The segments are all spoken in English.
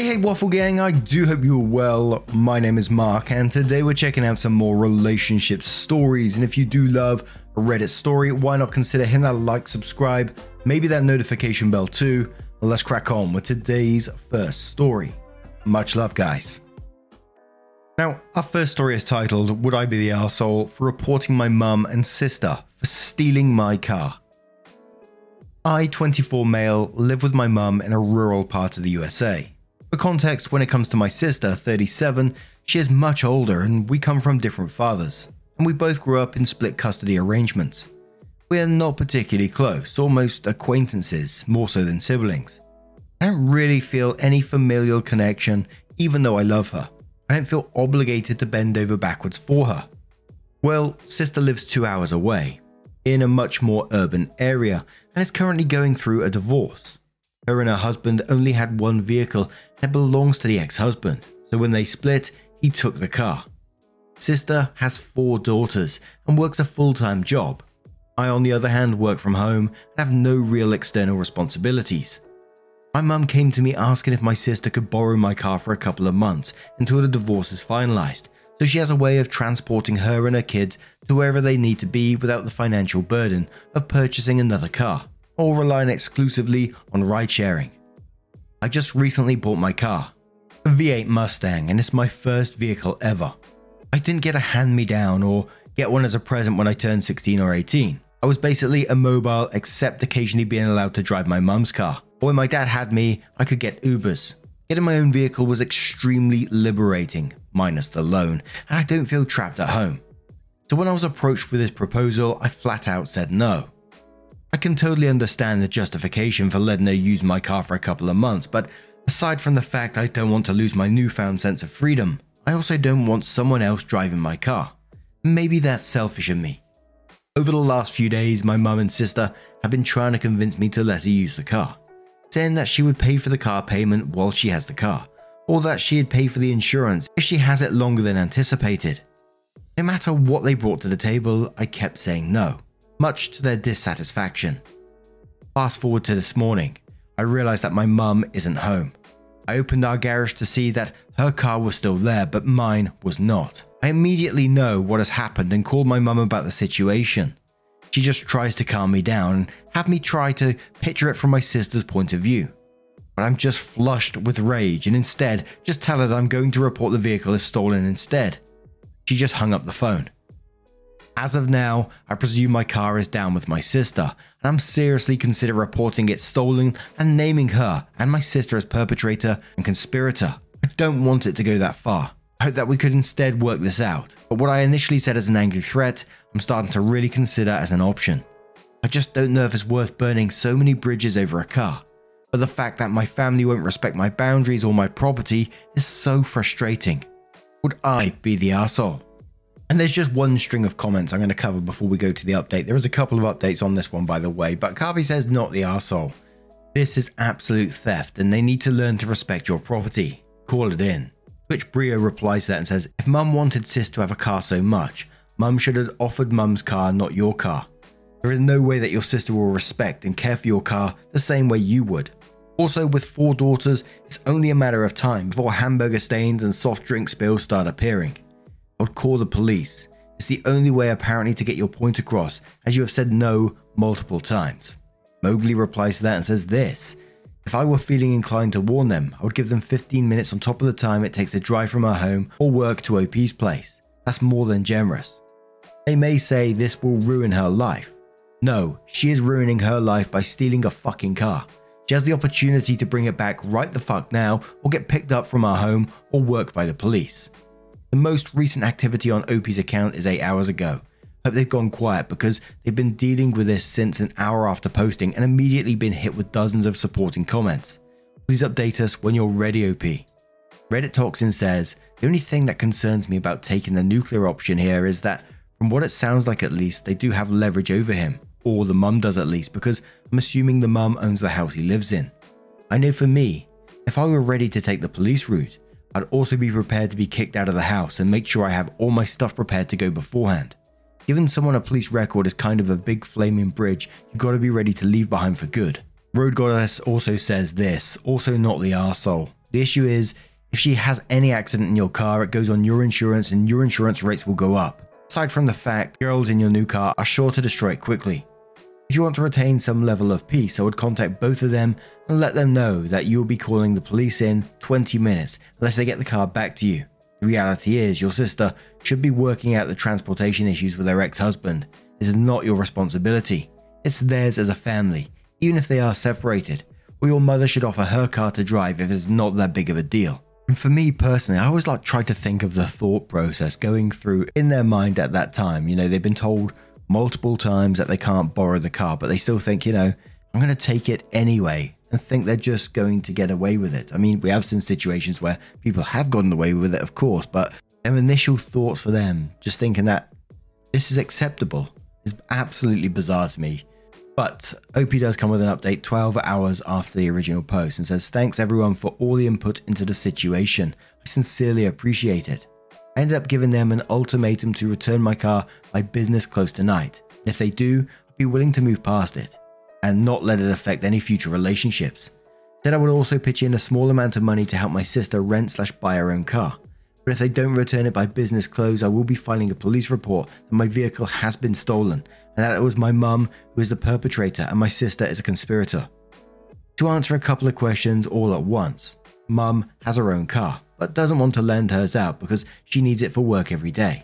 Hey, hey, Waffle Gang, I do hope you're well. My name is Mark, and today we're checking out some more relationship stories. And if you do love a Reddit story, why not consider hitting that like, subscribe, maybe that notification bell too? Well, let's crack on with today's first story. Much love, guys. Now, our first story is titled Would I Be the Arsehole for Reporting My Mum and Sister for Stealing My Car? I, 24 male, live with my mum in a rural part of the USA. For context, when it comes to my sister, 37, she is much older and we come from different fathers, and we both grew up in split custody arrangements. We are not particularly close, almost acquaintances, more so than siblings. I don't really feel any familial connection, even though I love her. I don't feel obligated to bend over backwards for her. Well, sister lives two hours away, in a much more urban area, and is currently going through a divorce. Her and her husband only had one vehicle that belongs to the ex husband, so when they split, he took the car. Sister has four daughters and works a full time job. I, on the other hand, work from home and have no real external responsibilities. My mum came to me asking if my sister could borrow my car for a couple of months until the divorce is finalised, so she has a way of transporting her and her kids to wherever they need to be without the financial burden of purchasing another car or relying exclusively on ride sharing. I just recently bought my car, a V8 Mustang, and it's my first vehicle ever. I didn't get a hand me down or get one as a present when I turned 16 or 18. I was basically immobile except occasionally being allowed to drive my mum's car. Or when my dad had me, I could get Ubers. Getting my own vehicle was extremely liberating, minus the loan, and I don't feel trapped at home. So when I was approached with this proposal, I flat out said no. I can totally understand the justification for letting her use my car for a couple of months, but aside from the fact I don't want to lose my newfound sense of freedom, I also don't want someone else driving my car. Maybe that's selfish of me. Over the last few days, my mum and sister have been trying to convince me to let her use the car, saying that she would pay for the car payment while she has the car, or that she'd pay for the insurance if she has it longer than anticipated. No matter what they brought to the table, I kept saying no much to their dissatisfaction. Fast forward to this morning, I realised that my mum isn't home. I opened our garage to see that her car was still there, but mine was not. I immediately know what has happened and called my mum about the situation. She just tries to calm me down and have me try to picture it from my sister's point of view. But I'm just flushed with rage and instead just tell her that I'm going to report the vehicle as stolen instead. She just hung up the phone. As of now, I presume my car is down with my sister, and I'm seriously considering reporting it stolen and naming her and my sister as perpetrator and conspirator. I don't want it to go that far. I hope that we could instead work this out. But what I initially said as an angry threat, I'm starting to really consider as an option. I just don't know if it's worth burning so many bridges over a car. But the fact that my family won't respect my boundaries or my property is so frustrating. Would I be the asshole? And there's just one string of comments I'm going to cover before we go to the update. There is a couple of updates on this one, by the way, but Carby says not the arsehole. This is absolute theft, and they need to learn to respect your property. Call it in. Which Brio replies to that and says, If mum wanted sis to have a car so much, mum should have offered mum's car, not your car. There is no way that your sister will respect and care for your car the same way you would. Also, with four daughters, it's only a matter of time before hamburger stains and soft drink spills start appearing. I would call the police. It's the only way apparently to get your point across, as you have said no multiple times. Mowgli replies to that and says this If I were feeling inclined to warn them, I would give them 15 minutes on top of the time it takes to drive from her home or work to OP's place. That's more than generous. They may say this will ruin her life. No, she is ruining her life by stealing a fucking car. She has the opportunity to bring it back right the fuck now or get picked up from her home or work by the police. The most recent activity on OP's account is 8 hours ago. Hope they've gone quiet because they've been dealing with this since an hour after posting and immediately been hit with dozens of supporting comments. Please update us when you're ready, OP. Reddit Toxin says, The only thing that concerns me about taking the nuclear option here is that, from what it sounds like at least, they do have leverage over him. Or the mum does at least, because I'm assuming the mum owns the house he lives in. I know for me, if I were ready to take the police route, I'd also be prepared to be kicked out of the house and make sure I have all my stuff prepared to go beforehand. Giving someone a police record is kind of a big flaming bridge you gotta be ready to leave behind for good. Road Goddess also says this, also not the arsehole. The issue is, if she has any accident in your car, it goes on your insurance and your insurance rates will go up. Aside from the fact girls in your new car are sure to destroy it quickly. If you want to retain some level of peace, I would contact both of them and let them know that you'll be calling the police in 20 minutes unless they get the car back to you. The reality is, your sister should be working out the transportation issues with her ex husband. This is not your responsibility, it's theirs as a family, even if they are separated. Or your mother should offer her car to drive if it's not that big of a deal. And for me personally, I always like try to think of the thought process going through in their mind at that time. You know, they've been told multiple times that they can't borrow the car, but they still think, you know, I'm going to take it anyway and think they're just going to get away with it. I mean, we have seen situations where people have gotten away with it, of course, but their initial thoughts for them, just thinking that this is acceptable, is absolutely bizarre to me. But OP does come with an update 12 hours after the original post and says, Thanks everyone for all the input into the situation. I sincerely appreciate it. I ended up giving them an ultimatum to return my car by business close tonight. And if they do, I'd be willing to move past it and not let it affect any future relationships. Said I would also pitch in a small amount of money to help my sister rent slash buy her own car. But if they don't return it by business close, I will be filing a police report that my vehicle has been stolen and that it was my mum who is the perpetrator and my sister is a conspirator. To answer a couple of questions all at once, mum has her own car but doesn't want to lend hers out because she needs it for work every day.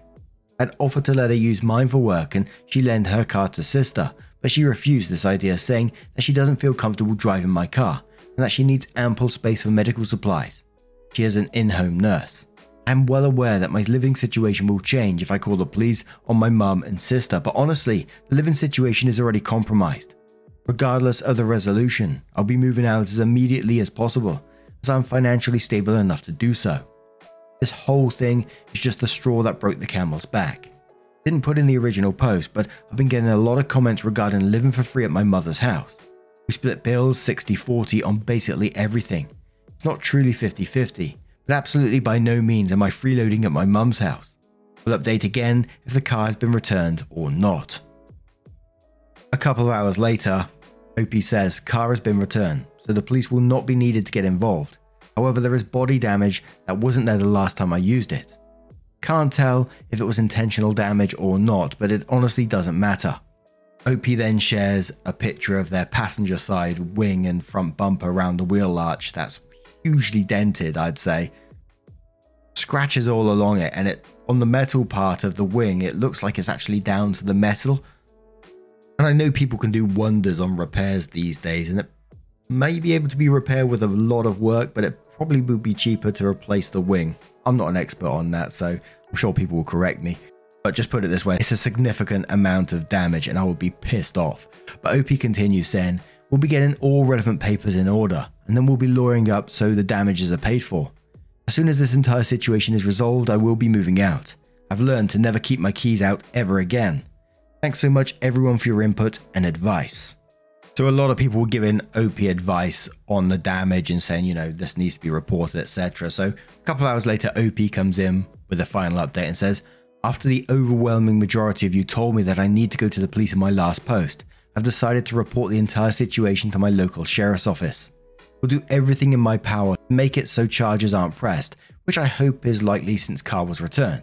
I'd offered to let her use mine for work and she lend her car to sister, but she refused this idea, saying that she doesn't feel comfortable driving my car and that she needs ample space for medical supplies. She is an in home nurse. I am well aware that my living situation will change if I call the police on my mum and sister, but honestly, the living situation is already compromised. Regardless of the resolution, I'll be moving out as immediately as possible as I'm financially stable enough to do so. This whole thing is just the straw that broke the camel's back. Didn't put in the original post, but I've been getting a lot of comments regarding living for free at my mother's house. We split bills 60 40 on basically everything. It's not truly 50 50, but absolutely by no means am I freeloading at my mum's house. We'll update again if the car has been returned or not. A couple of hours later, OP says car has been returned so the police will not be needed to get involved. However, there is body damage that wasn't there the last time I used it. Can't tell if it was intentional damage or not, but it honestly doesn't matter. OP then shares a picture of their passenger side wing and front bumper around the wheel arch that's hugely dented, I'd say. Scratches all along it, and it on the metal part of the wing, it looks like it's actually down to the metal. And I know people can do wonders on repairs these days, and it may be able to be repaired with a lot of work, but it probably would be cheaper to replace the wing. I'm not an expert on that, so I'm sure people will correct me. But just put it this way, it's a significant amount of damage and I would be pissed off. But OP continues saying, We'll be getting all relevant papers in order, and then we'll be lawyering up so the damages are paid for. As soon as this entire situation is resolved, I will be moving out. I've learned to never keep my keys out ever again. Thanks so much, everyone, for your input and advice. So a lot of people were giving OP advice on the damage and saying, you know, this needs to be reported, etc. So a couple hours later, OP comes in with a final update and says, after the overwhelming majority of you told me that I need to go to the police in my last post, I've decided to report the entire situation to my local sheriff's office. We'll do everything in my power to make it so charges aren't pressed, which I hope is likely since car was returned.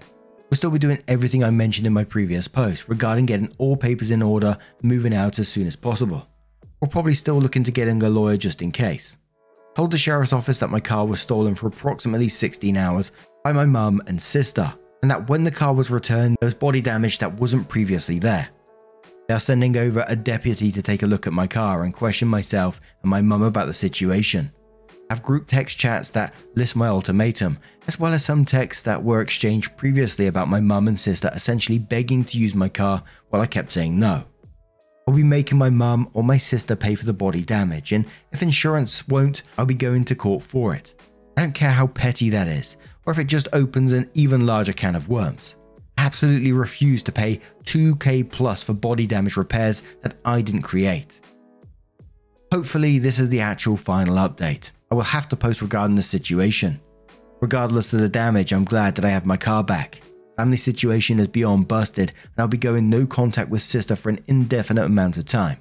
We'll still be doing everything I mentioned in my previous post regarding getting all papers in order moving out as soon as possible. We're probably still looking to getting a lawyer just in case. Told the sheriff's office that my car was stolen for approximately 16 hours by my mum and sister, and that when the car was returned, there was body damage that wasn't previously there. They are sending over a deputy to take a look at my car and question myself and my mum about the situation. I have group text chats that list my ultimatum, as well as some texts that were exchanged previously about my mum and sister essentially begging to use my car while I kept saying no. I'll be making my mum or my sister pay for the body damage, and if insurance won't, I'll be going to court for it. I don't care how petty that is, or if it just opens an even larger can of worms. I absolutely refuse to pay 2k plus for body damage repairs that I didn't create. Hopefully, this is the actual final update. I will have to post regarding the situation. Regardless of the damage, I'm glad that I have my car back. Family situation is beyond busted, and I'll be going no contact with sister for an indefinite amount of time.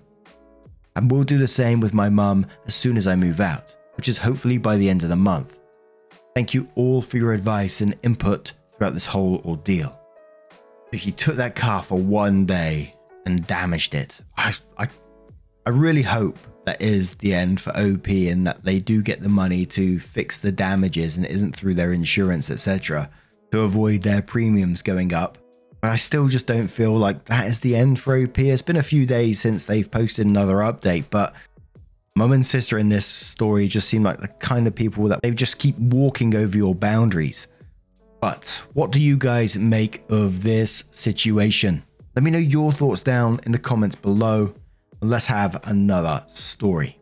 And will do the same with my mum as soon as I move out, which is hopefully by the end of the month. Thank you all for your advice and input throughout this whole ordeal. If you took that car for one day and damaged it, I, I, I really hope that is the end for OP and that they do get the money to fix the damages and it isn't through their insurance, etc to avoid their premiums going up. But I still just don't feel like that is the end for OP. It's been a few days since they've posted another update, but mum and sister in this story just seem like the kind of people that they just keep walking over your boundaries. But what do you guys make of this situation? Let me know your thoughts down in the comments below. Let's have another story.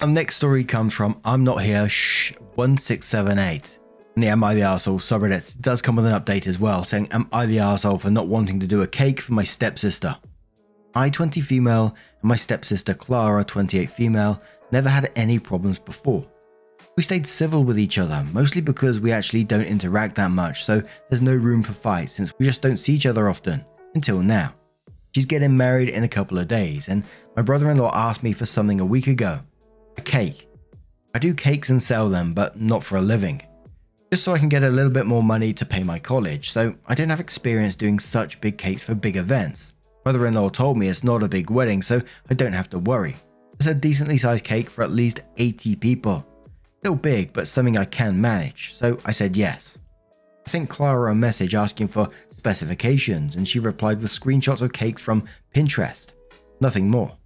Our next story comes from I'm Not Here, shh, 1678. And the Am I the Arsehole subreddit does come with an update as well, saying Am I the Arsehole for not wanting to do a cake for my stepsister? I, 20 female, and my stepsister Clara, 28 female, never had any problems before. We stayed civil with each other, mostly because we actually don't interact that much, so there's no room for fights since we just don't see each other often, until now. She's getting married in a couple of days, and my brother in law asked me for something a week ago a cake. I do cakes and sell them, but not for a living. Just so I can get a little bit more money to pay my college, so I don't have experience doing such big cakes for big events. Brother in law told me it's not a big wedding, so I don't have to worry. It's a decently sized cake for at least 80 people. Still big, but something I can manage, so I said yes. I sent Clara a message asking for specifications, and she replied with screenshots of cakes from Pinterest. Nothing more.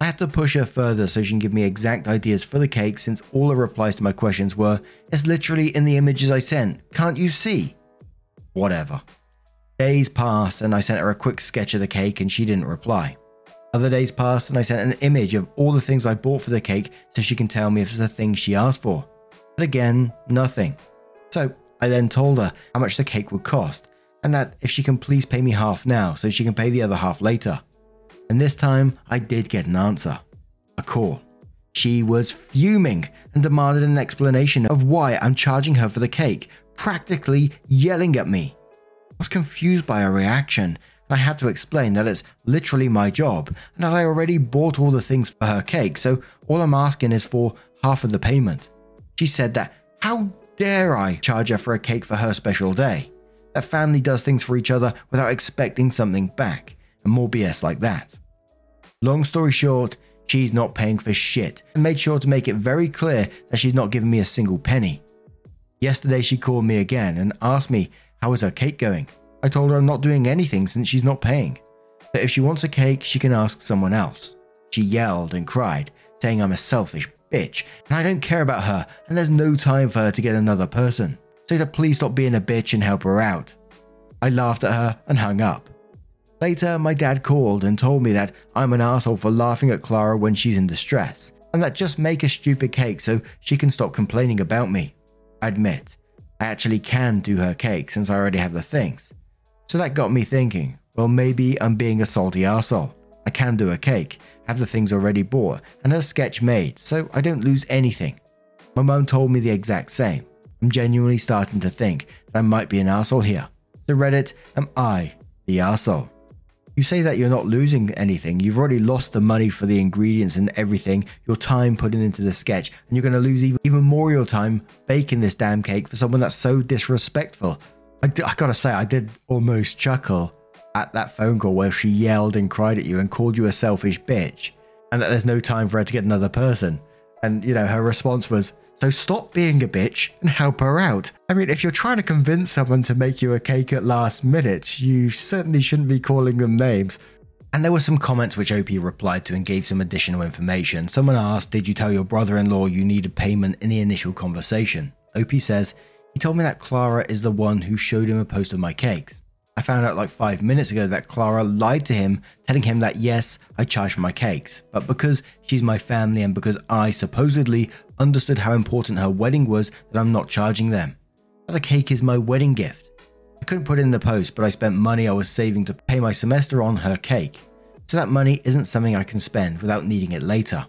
I had to push her further so she can give me exact ideas for the cake since all her replies to my questions were, It's literally in the images I sent, can't you see? Whatever. Days passed and I sent her a quick sketch of the cake and she didn't reply. Other days passed and I sent an image of all the things I bought for the cake so she can tell me if it's the thing she asked for. But again, nothing. So I then told her how much the cake would cost and that if she can please pay me half now so she can pay the other half later and this time I did get an answer a call. She was fuming and demanded an explanation of why I'm charging her for the cake, practically yelling at me. I was confused by her reaction, and I had to explain that it's literally my job and that I already bought all the things for her cake, so all I'm asking is for half of the payment. She said that how dare I charge her for a cake for her special day? That family does things for each other without expecting something back, and more BS like that. Long story short, she's not paying for shit and made sure to make it very clear that she's not giving me a single penny. Yesterday, she called me again and asked me how is her cake going. I told her I'm not doing anything since she's not paying. That if she wants a cake, she can ask someone else. She yelled and cried, saying I'm a selfish bitch and I don't care about her and there's no time for her to get another person. So to please stop being a bitch and help her out. I laughed at her and hung up. Later, my dad called and told me that I'm an asshole for laughing at Clara when she's in distress, and that just make a stupid cake so she can stop complaining about me. I admit, I actually can do her cake since I already have the things. So that got me thinking, well, maybe I'm being a salty asshole. I can do a cake, have the things already bought, and a sketch made, so I don't lose anything. My mum told me the exact same. I'm genuinely starting to think that I might be an asshole here. So Reddit, am I the asshole? You say that you're not losing anything. You've already lost the money for the ingredients and everything, your time putting into the sketch, and you're going to lose even, even more of your time baking this damn cake for someone that's so disrespectful. I, I gotta say, I did almost chuckle at that phone call where she yelled and cried at you and called you a selfish bitch, and that there's no time for her to get another person. And, you know, her response was, so stop being a bitch and help her out. I mean, if you're trying to convince someone to make you a cake at last minute, you certainly shouldn't be calling them names. And there were some comments which OP replied to and gave some additional information. Someone asked, Did you tell your brother in law you needed payment in the initial conversation? OP says, He told me that Clara is the one who showed him a post of my cakes. I found out like five minutes ago that Clara lied to him, telling him that yes, I charge for my cakes, but because she's my family and because I supposedly understood how important her wedding was, that I'm not charging them. But the cake is my wedding gift. I couldn't put it in the post, but I spent money I was saving to pay my semester on her cake, so that money isn't something I can spend without needing it later.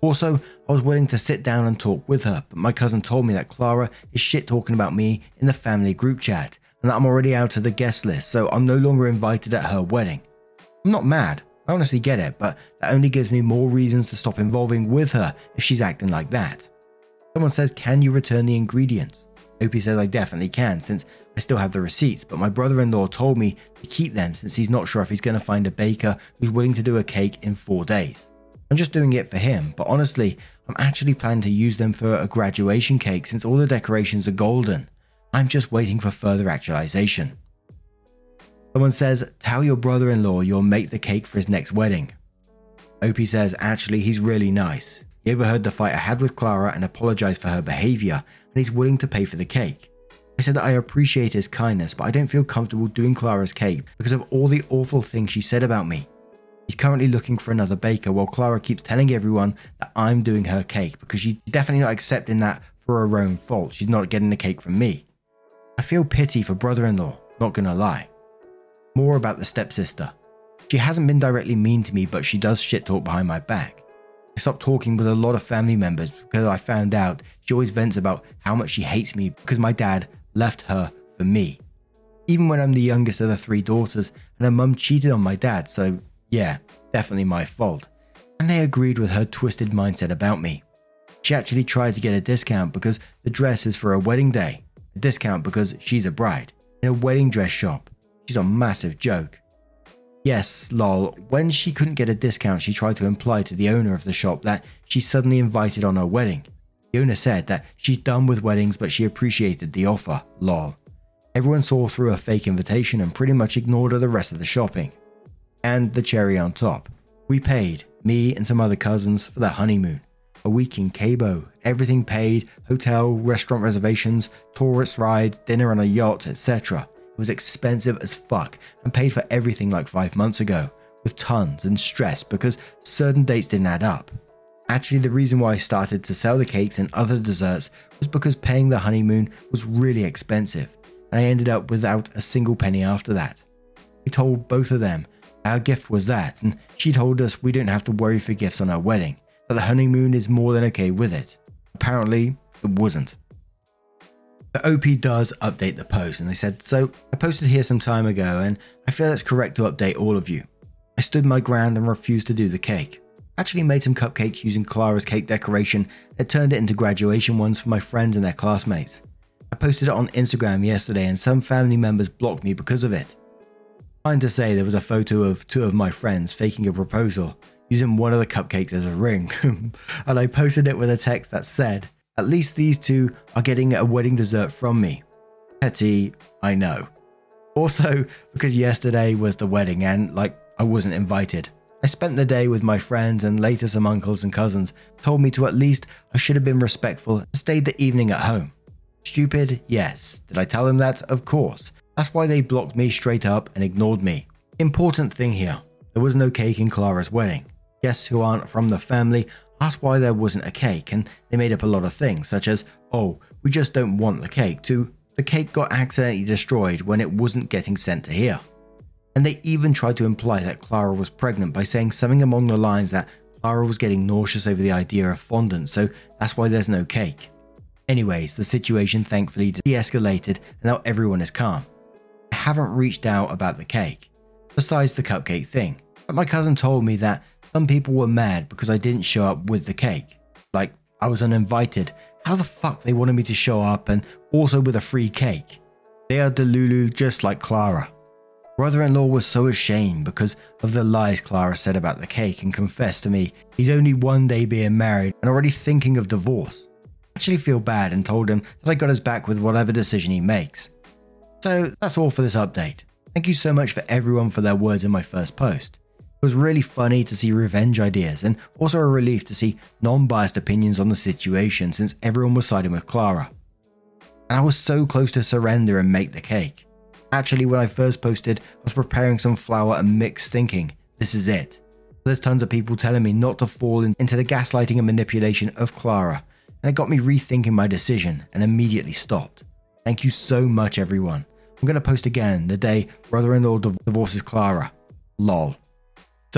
Also, I was willing to sit down and talk with her, but my cousin told me that Clara is shit talking about me in the family group chat and that I'm already out of the guest list, so I'm no longer invited at her wedding. I'm not mad, I honestly get it, but that only gives me more reasons to stop involving with her if she's acting like that. Someone says, Can you return the ingredients? OP says I definitely can, since I still have the receipts, but my brother in law told me to keep them since he's not sure if he's going to find a baker who's willing to do a cake in four days. I'm just doing it for him, but honestly, I'm actually planning to use them for a graduation cake since all the decorations are golden. I'm just waiting for further actualization. Someone says, Tell your brother in law you'll make the cake for his next wedding. OP says, Actually, he's really nice. He overheard the fight I had with Clara and apologized for her behavior, and he's willing to pay for the cake. I said that I appreciate his kindness, but I don't feel comfortable doing Clara's cake because of all the awful things she said about me. He's currently looking for another baker while Clara keeps telling everyone that I'm doing her cake because she's definitely not accepting that for her own fault. She's not getting the cake from me. I feel pity for brother in law, not gonna lie. More about the stepsister. She hasn't been directly mean to me, but she does shit talk behind my back. I stopped talking with a lot of family members because I found out she always vents about how much she hates me because my dad left her for me. Even when I'm the youngest of the three daughters, and her mum cheated on my dad, so yeah, definitely my fault. And they agreed with her twisted mindset about me. She actually tried to get a discount because the dress is for a wedding day, discount because she's a bride, in a wedding dress shop. She's a massive joke. Yes, lol, when she couldn't get a discount, she tried to imply to the owner of the shop that she's suddenly invited on her wedding. The owner said that she's done with weddings, but she appreciated the offer, lol. Everyone saw through her fake invitation and pretty much ignored her the rest of the shopping. And the cherry on top. We paid, me and some other cousins, for their honeymoon. A week in Cabo, everything paid hotel, restaurant reservations, tourist rides, dinner on a yacht, etc. It was expensive as fuck and paid for everything like five months ago, with tons and stress because certain dates didn't add up. Actually, the reason why I started to sell the cakes and other desserts was because paying the honeymoon was really expensive, and I ended up without a single penny after that. We told both of them our gift was that, and she told us we didn't have to worry for gifts on our wedding, that the honeymoon is more than okay with it. Apparently, it wasn't. The OP does update the post, and they said, So I posted here some time ago, and I feel it's correct to update all of you. I stood my ground and refused to do the cake. Actually, made some cupcakes using Clara's cake decoration and turned it into graduation ones for my friends and their classmates. I posted it on Instagram yesterday, and some family members blocked me because of it. Fine to say, there was a photo of two of my friends faking a proposal using one of the cupcakes as a ring, and I posted it with a text that said, at least these two are getting a wedding dessert from me. Petty, I know. Also, because yesterday was the wedding and, like, I wasn't invited. I spent the day with my friends and later some uncles and cousins told me to at least I should have been respectful and stayed the evening at home. Stupid? Yes. Did I tell them that? Of course. That's why they blocked me straight up and ignored me. Important thing here there was no cake in Clara's wedding. Guests who aren't from the family asked why there wasn't a cake, and they made up a lot of things, such as, oh, we just don't want the cake, to the cake got accidentally destroyed when it wasn't getting sent to here. And they even tried to imply that Clara was pregnant by saying something along the lines that Clara was getting nauseous over the idea of fondant, so that's why there's no cake. Anyways, the situation thankfully de escalated and now everyone is calm. I haven't reached out about the cake, besides the cupcake thing, but my cousin told me that some people were mad because I didn't show up with the cake. Like, I was uninvited. How the fuck they wanted me to show up and also with a free cake? They are Delulu just like Clara. Brother in law was so ashamed because of the lies Clara said about the cake and confessed to me he's only one day being married and already thinking of divorce. I actually feel bad and told him that I got his back with whatever decision he makes. So that's all for this update. Thank you so much for everyone for their words in my first post. It was really funny to see revenge ideas and also a relief to see non biased opinions on the situation since everyone was siding with Clara. And I was so close to surrender and make the cake. Actually, when I first posted, I was preparing some flour and mix thinking, this is it. There's tons of people telling me not to fall into the gaslighting and manipulation of Clara, and it got me rethinking my decision and immediately stopped. Thank you so much, everyone. I'm going to post again the day brother in law divorces Clara. Lol.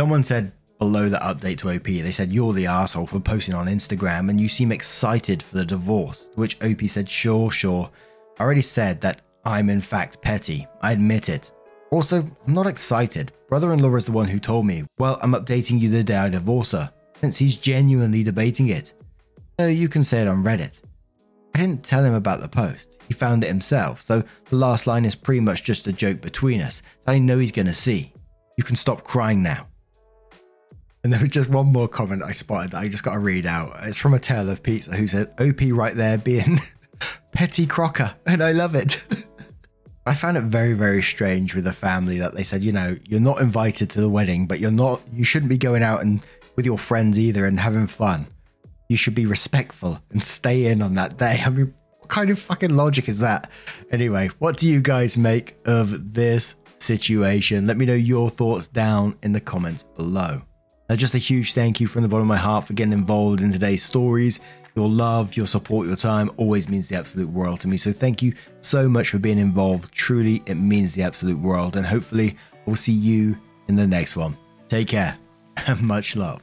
Someone said below the update to OP, they said, You're the asshole for posting on Instagram and you seem excited for the divorce. To which OP said, Sure, sure. I already said that I'm in fact petty. I admit it. Also, I'm not excited. Brother in law is the one who told me, well, I'm updating you the day I divorce her, since he's genuinely debating it. So you can say it on Reddit. I didn't tell him about the post. He found it himself, so the last line is pretty much just a joke between us that I know he's gonna see. You can stop crying now. And there was just one more comment I spotted that I just got to read out. It's from a tale of pizza who said, OP right there being Petty Crocker, and I love it. I found it very, very strange with the family that they said, you know, you're not invited to the wedding, but you're not, you shouldn't be going out and with your friends either and having fun. You should be respectful and stay in on that day. I mean, what kind of fucking logic is that? Anyway, what do you guys make of this situation? Let me know your thoughts down in the comments below. Now, just a huge thank you from the bottom of my heart for getting involved in today's stories. Your love, your support, your time always means the absolute world to me. So thank you so much for being involved. Truly, it means the absolute world. And hopefully, we'll see you in the next one. Take care and much love.